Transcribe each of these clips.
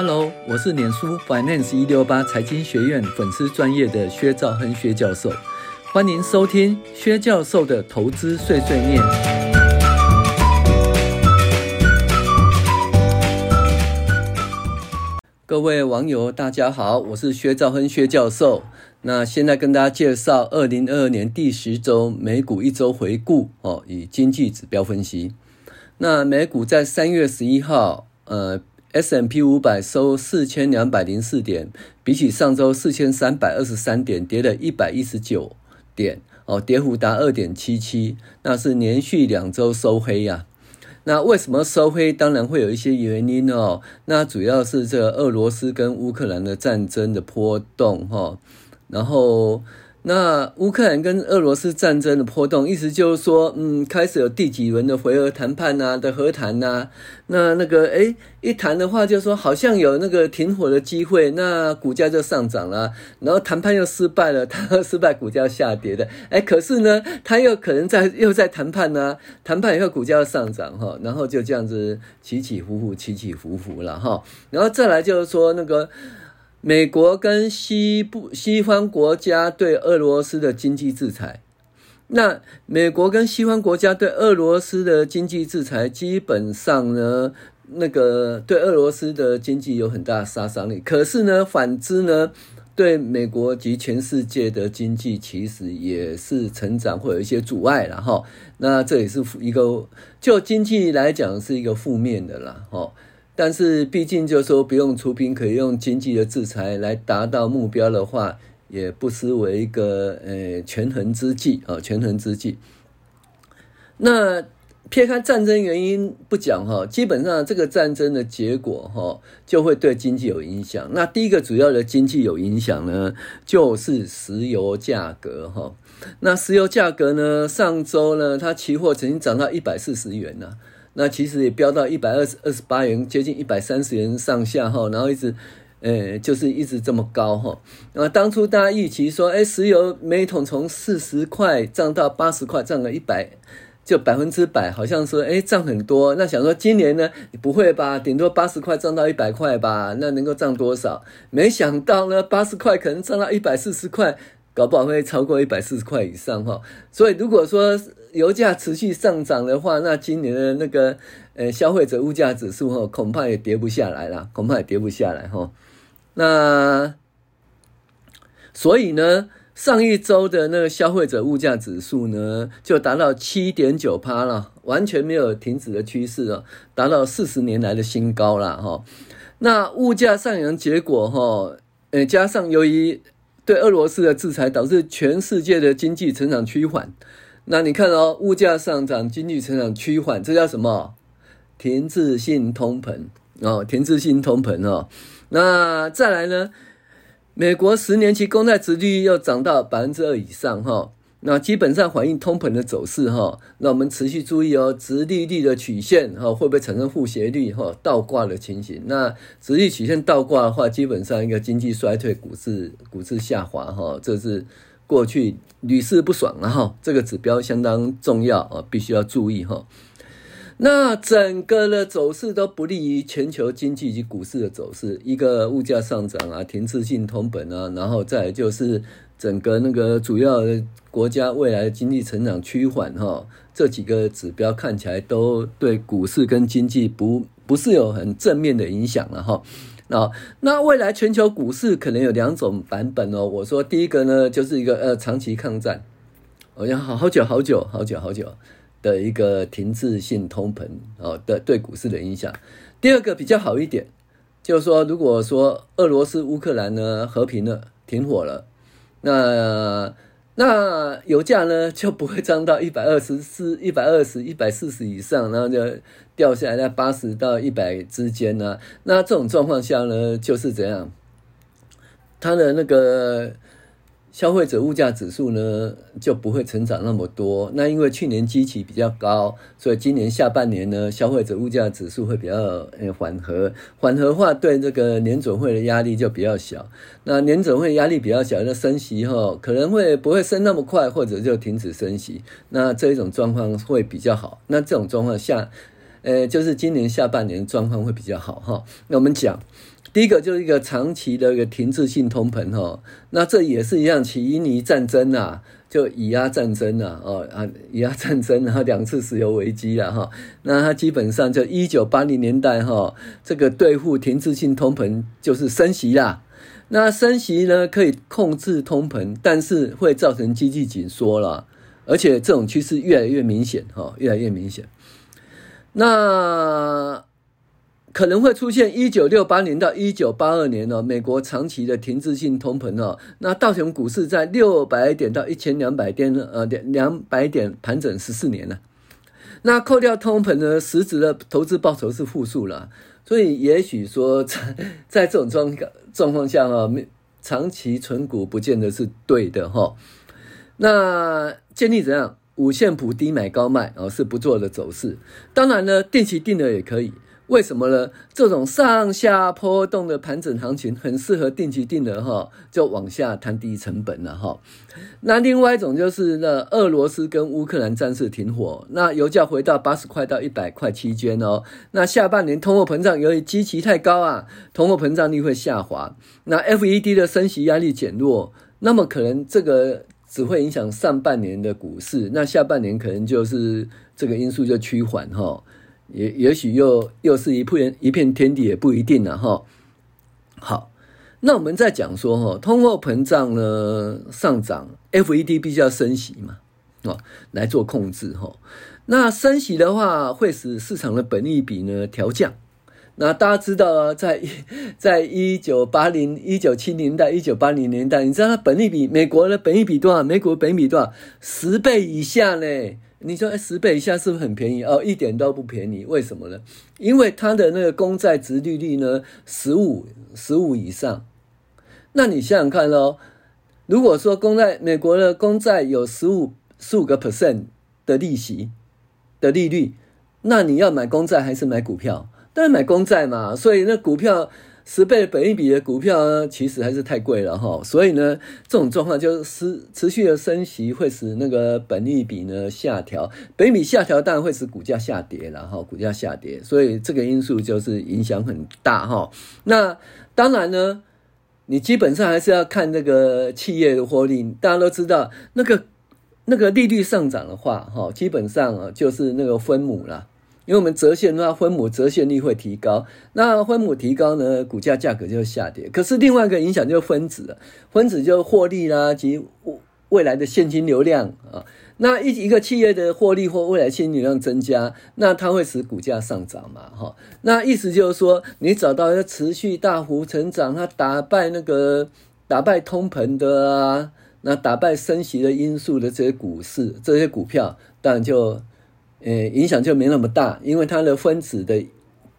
Hello，我是脸书 Finance 一六八财经学院粉丝专业的薛兆亨薛教授，欢迎收听薛教授的投资碎碎念。各位网友，大家好，我是薛兆亨薛教授。那现在跟大家介绍二零二二年第十周美股一周回顾哦，以经济指标分析。那美股在三月十一号，呃。S M P 五百收四千两百零四点，比起上周四千三百二十三点，跌了一百一十九点，哦，跌幅达二点七七，那是连续两周收黑呀、啊。那为什么收黑？当然会有一些原因哦。那主要是这个俄罗斯跟乌克兰的战争的波动哈，然后。那乌克兰跟俄罗斯战争的波动，意思就是说，嗯，开始有第几轮的回合谈判呐的和谈呐，那那个诶一谈的话，就说好像有那个停火的机会，那股价就上涨了，然后谈判又失败了，它 失败股价下跌的，诶可是呢，它又可能在又在谈判呢，谈判以后股价要上涨哈，然后就这样子起起伏伏，起起伏伏了哈，然后再来就是说那个。美国跟西部西方国家对俄罗斯的经济制裁，那美国跟西方国家对俄罗斯的经济制裁，基本上呢，那个对俄罗斯的经济有很大的杀伤力。可是呢，反之呢，对美国及全世界的经济其实也是成长会有一些阻碍了哈。那这也是一个就经济来讲是一个负面的啦哈。但是毕竟就是说不用出兵，可以用经济的制裁来达到目标的话，也不失为一个呃权衡之计啊，权衡之计。那撇开战争原因不讲哈，基本上这个战争的结果哈，就会对经济有影响。那第一个主要的经济有影响呢，就是石油价格哈。那石油价格呢，上周呢，它期货曾经涨到一百四十元呢。那其实也飙到一百二十二十八元，接近一百三十元上下哈，然后一直，呃，就是一直这么高哈。那当初大家预期说，哎，石油每桶从四十块涨到八十块，涨了一百，就百分之百，好像说，哎，涨很多。那想说今年呢，不会吧？顶多八十块涨到一百块吧？那能够涨多少？没想到呢，八十块可能涨到一百四十块。搞不好会超过一百四十块以上哈，所以如果说油价持续上涨的话，那今年的那个呃消费者物价指数哈，恐怕也跌不下来了，恐怕也跌不下来哈。那所以呢，上一周的那个消费者物价指数呢，就达到七点九趴了，完全没有停止的趋势了，达到四十年来的新高了哈。那物价上扬结果哈，呃，加上由于对俄罗斯的制裁导致全世界的经济成长趋缓，那你看哦，物价上涨，经济成长趋缓，这叫什么？停滞性通膨哦，停滞性通膨哦。那再来呢？美国十年期公债殖利率又涨到百分之二以上哈。哦那基本上反映通膨的走势哈，那我们持续注意哦，殖利率的曲线哈会不会产生负斜率哈倒挂的情形？那殖利率曲线倒挂的话，基本上一个经济衰退，股市股市下滑哈，这是过去屡试不爽了哈，这个指标相当重要啊，必须要注意哈。那整个的走势都不利于全球经济及股市的走势，一个物价上涨啊，停滞性通膨啊，然后再就是。整个那个主要的国家未来经济成长趋缓哈，这几个指标看起来都对股市跟经济不不是有很正面的影响了哈。那那未来全球股市可能有两种版本哦。我说第一个呢，就是一个呃长期抗战，我要好好久好久好久好久的一个停滞性通膨哦的对股市的影响。第二个比较好一点，就是说如果说俄罗斯乌克兰呢和平了，停火了。那那油价呢就不会涨到一百二十四、一百二十、一百四十以上，然后就掉下来在八十到一百之间呢。那这种状况下呢，就是怎样？它的那个。消费者物价指数呢就不会成长那么多，那因为去年基期比较高，所以今年下半年呢，消费者物价指数会比较呃缓和，缓和化对这个联准会的压力就比较小。那联准会压力比较小，那升息哈可能会不会升那么快，或者就停止升息，那这一种状况会比较好。那这种状况下，呃，就是今年下半年状况会比较好哈。那我们讲。第一个就是一个长期的一个停滞性通膨哈，那这也是一样，起因于战争啊，就以阿战争啊，哦啊以阿战争，然 后两次石油危机了哈，那它基本上就一九八零年代哈，这个对付停滞性通膨就是升息啦，那升息呢可以控制通膨，但是会造成经济紧缩了，而且这种趋势越来越明显哈，越来越明显，那。可能会出现一九六八年到一九八二年哦，美国长期的停滞性通膨哦，那道琼股市在六百点到一千两百点呃两两百点盘整十四年了，那扣掉通膨呢，实质的投资报酬是负数了，所以也许说 在在这种状状况下哈，长期存股不见得是对的哈。那建议怎样？五线谱低买高卖哦，是不做的走势。当然呢，定期定额也可以。为什么呢？这种上下波动的盘整行情很适合定期定额哈，就往下摊低成本了哈。那另外一种就是那俄罗斯跟乌克兰战事停火，那油价回到八十块到一百块期间哦。那下半年通货膨胀由于基期太高啊，通货膨胀率会下滑。那 FED 的升息压力减弱，那么可能这个只会影响上半年的股市，那下半年可能就是这个因素就趋缓哈。也也许又又是一片一片天地，也不一定了哈。好，那我们再讲说哈，通货膨胀呢上涨，FED 必须要升息嘛，哦，来做控制哈。那升息的话，会使市场的本益比呢调降。那大家知道啊，在在一九八零、一九七零年代、一九八零年代，你知道它本益比美国的本益比多少？美国本益比多少？十倍以下呢？你说十倍以下是不是很便宜哦？一点都不便宜，为什么呢？因为它的那个公债殖利率呢，十五十五以上。那你想想看哦，如果说公债美国的公债有十五十五个 percent 的利息的利率，那你要买公债还是买股票？当然买公债嘛。所以那股票。十倍本益比的股票呢，其实还是太贵了哈，所以呢，这种状况就是持续的升息会使那个本益比呢下调，本益比下调当然会使股价下跌了哈，股价下跌，所以这个因素就是影响很大哈。那当然呢，你基本上还是要看那个企业的获利，大家都知道那个那个利率上涨的话哈，基本上啊就是那个分母了。因为我们折现的话，分母折现率会提高，那分母提高呢，股价价格就会下跌。可是另外一个影响就是分子，分子就获利啦及未来的现金流量啊。那一一个企业的获利或未来现金流量增加，那它会使股价上涨嘛？哈，那意思就是说，你找到一个持续大幅成长，它打败那个打败通膨的啊，那打败升息的因素的这些股市，这些股票，当然就。呃，影响就没那么大，因为它的分子的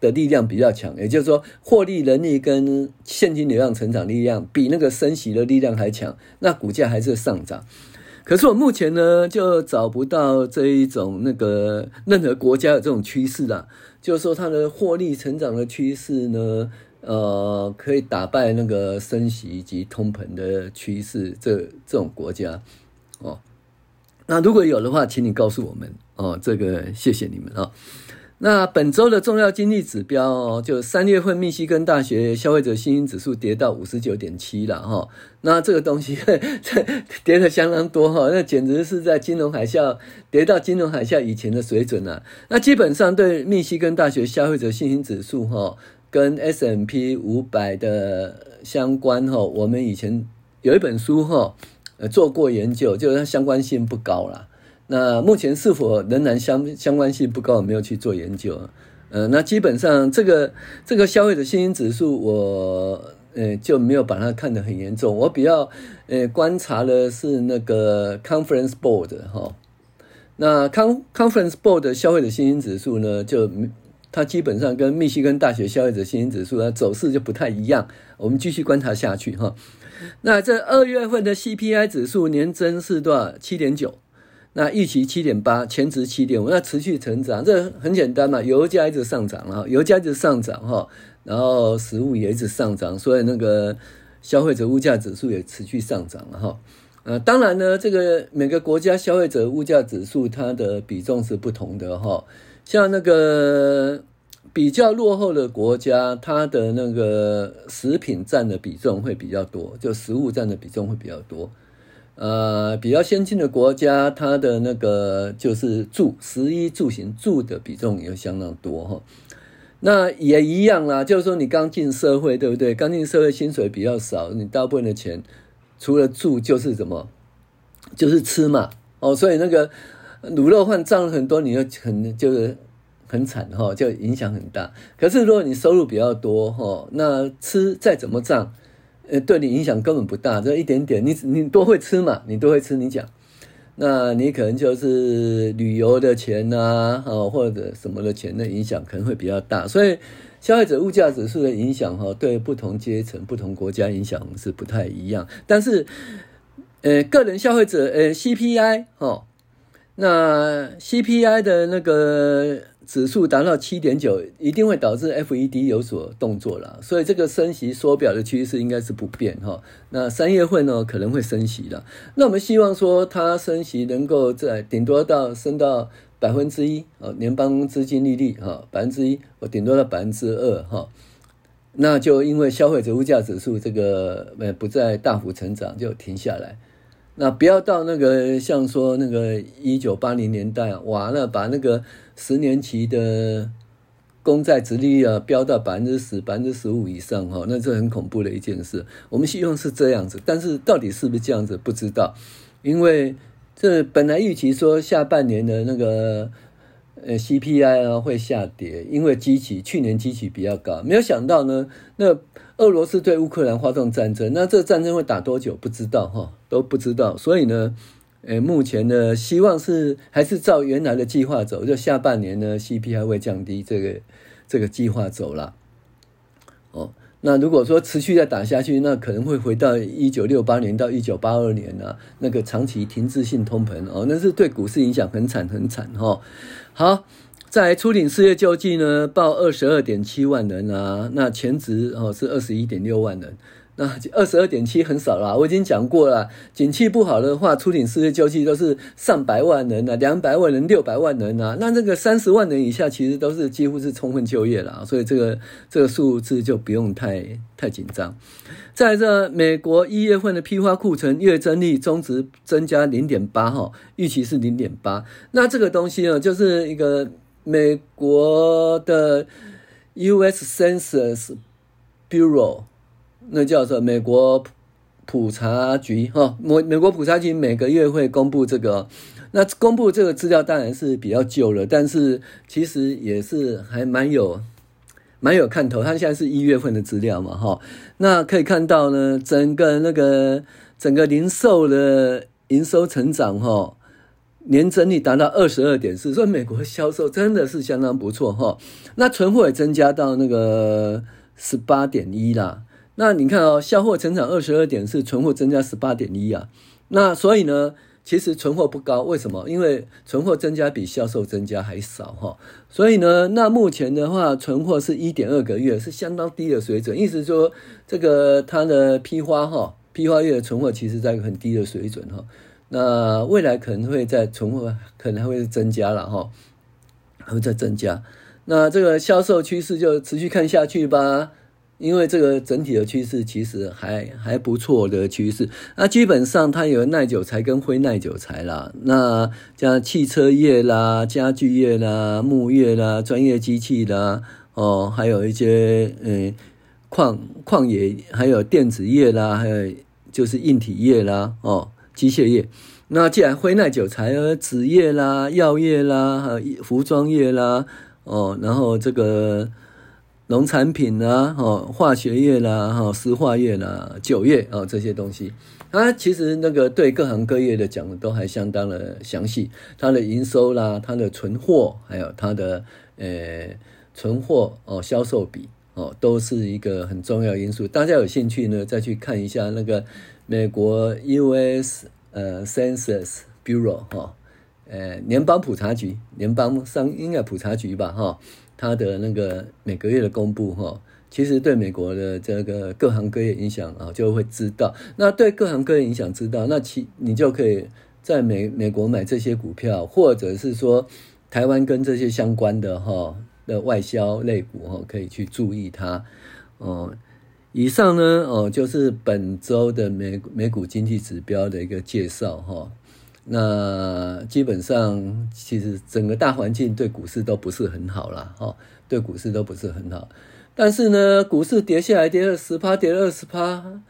的力量比较强，也就是说，获利能力跟现金流量成长力量比那个升息的力量还强，那股价还是上涨。可是我目前呢，就找不到这一种那个任何国家的这种趋势啦，就是说它的获利成长的趋势呢，呃，可以打败那个升息及通膨的趋势，这这种国家哦。那如果有的话，请你告诉我们哦。这个谢谢你们啊、哦。那本周的重要经济指标哦，就三月份密西根大学消费者信心指数跌到五十九点七了哈。那这个东西 跌得相当多哈，那简直是在金融海啸跌到金融海啸以前的水准了。那基本上对密西根大学消费者信心指数哈，跟 S M P 五百的相关哈，我们以前有一本书哈。呃，做过研究，就是它相关性不高啦。那目前是否仍然相相关性不高？我没有去做研究。呃，那基本上这个这个消费者信心指数，我呃就没有把它看得很严重。我比较呃观察的是那个 Conference Board 哈。那 Con Conference Board 的消费者信心指数呢，就它基本上跟密西根大学消费者信心指数它走势就不太一样。我们继续观察下去哈。那这二月份的 CPI 指数年增是多少？七点九。那预期七点八，前值七点五。那持续成长，这很简单嘛。油价一直上涨了，油价一直上涨哈，然后食物也一直上涨，所以那个消费者物价指数也持续上涨了哈。呃，当然呢，这个每个国家消费者物价指数它的比重是不同的哈。像那个比较落后的国家，它的那个食品占的比重会比较多，就食物占的比重会比较多。呃，比较先进的国家，它的那个就是住、食衣住行住的比重也相当多哈。那也一样啦，就是说你刚进社会，对不对？刚进社会薪水比较少，你大部分的钱除了住就是什么，就是吃嘛。哦，所以那个卤肉饭占了很多，你就很就是很惨哈，就影响很大。可是如果你收入比较多哈，那吃再怎么涨，呃，对你影响根本不大，这一点点，你你多会吃嘛，你都会吃，你讲。那你可能就是旅游的钱啊，哦，或者什么的钱的影响可能会比较大，所以消费者物价指数的影响哈，对不同阶层、不同国家影响是不太一样。但是，呃，个人消费者呃 CPI 哦，那 CPI 的那个。指数达到七点九，一定会导致 FED 有所动作了，所以这个升息缩表的趋势应该是不变哈。那三月份呢可能会升息了，那我们希望说它升息能够在顶多到升到百分之一啊，联邦资金利率哈百分之一，我顶多到百分之二哈。那就因为消费者物价指数这个呃不再大幅成长，就停下来。那不要到那个像说那个一九八零年代完了把那个十年期的公债殖利率啊飙到百分之十、百分之十五以上哈，那这很恐怖的一件事。我们希望是这样子，但是到底是不是这样子不知道，因为这本来预期说下半年的那个呃 CPI 啊会下跌，因为基期去年基期比较高，没有想到呢那。俄罗斯对乌克兰发动战争，那这战争会打多久？不知道哈，都不知道。所以呢，呃，目前呢，希望是还是照原来的计划走，就下半年呢，CPI 会降低，这个这个计划走了。那如果说持续再打下去，那可能会回到一九六八年到一九八二年啊，那个长期停滞性通膨哦，那是对股市影响很惨很惨哈。好。在初领失业救济呢，报二十二点七万人啊，那前值哦是二十一点六万人，那二十二点七很少啦。我已经讲过了，景气不好的话，初领失业救济都是上百万人啊，两百万人、六百万人啊，那这个三十万人以下其实都是几乎是充分就业了，所以这个这个数字就不用太太紧张。在这美国一月份的批发库存月增率中值增加零点八哈，预期是零点八，那这个东西呢，就是一个。美国的 U.S. Census Bureau，那叫做美国普查局哈，美美国普查局每个月会公布这个，那公布这个资料当然是比较旧了，但是其实也是还蛮有蛮有看头。它现在是一月份的资料嘛哈，那可以看到呢，整个那个整个零售的营收成长哈。年增率达到二十二点四，所以美国销售真的是相当不错哈。那存货也增加到那个十八点一啦。那你看哦，销货成长二十二点四，存货增加十八点一啊。那所以呢，其实存货不高，为什么？因为存货增加比销售增加还少哈。所以呢，那目前的话，存货是一点二个月，是相当低的水准。意思说，这个它的批发哈，批发月的存货其实在很低的水准哈。那未来可能会在存货，可能还会增加了哈，还会再增加。那这个销售趋势就持续看下去吧，因为这个整体的趋势其实还还不错的趋势。那基本上它有耐久材跟非耐久材啦，那像汽车业啦、家具业啦、木业啦、专业机器啦，哦，还有一些嗯矿矿业，还有电子业啦，还有就是硬体业啦，哦。机械业，那既然非耐久材，纸业啦、药业啦、还有服装业啦，哦，然后这个农产品啦、哦，化学业啦、哈，石化业啦、酒业哦，这些东西，它其实那个对各行各业的讲的都还相当的详细，它的营收啦、它的存货，还有它的呃存货哦销售比哦，都是一个很重要因素。大家有兴趣呢，再去看一下那个。美国 U.S. 呃 Census Bureau 哈，呃联邦普查局，联邦商应该普查局吧哈，它的那个每个月的公布哈，其实对美国的这个各行各业影响啊，就会知道。那对各行各业影响知道，那其你就可以在美美国买这些股票，或者是说台湾跟这些相关的哈。的外销类股哈，可以去注意它哦。以上呢哦，就是本周的美美股经济指标的一个介绍哈。那基本上其实整个大环境对股市都不是很好啦哈，对股市都不是很好。但是呢，股市跌下来跌了十趴，跌了二十趴，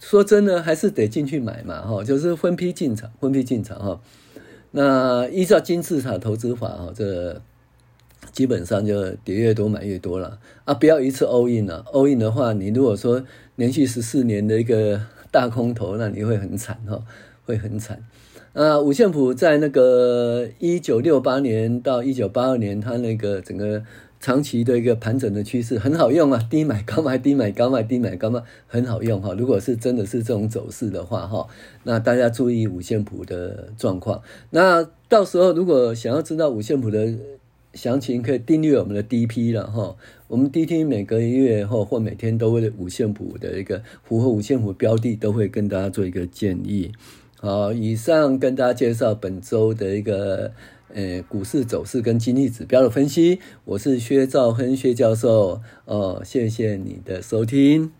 说真的还是得进去买嘛哈，就是分批进场，分批进场哈。那依照金字塔投资法哈，这基本上就跌越多买越多了啊！不要一次 all in 了，all in 的话，你如果说连续十四年的一个大空头，那你会很惨哈，会很惨。啊，五线谱在那个一九六八年到一九八二年，它那个整个长期的一个盘整的趋势很好用啊，低买高卖，低买高卖，低买高卖，很好用哈。如果是真的是这种走势的话哈，那大家注意五线谱的状况。那到时候如果想要知道五线谱的，详情可以订阅我们的 DP 了哈，我们 DP 每个月或或每天都会五线谱的一个符合五线谱标的都会跟大家做一个建议。好，以上跟大家介绍本周的一个呃股市走势跟经济指标的分析，我是薛兆亨薛教授哦，谢谢你的收听。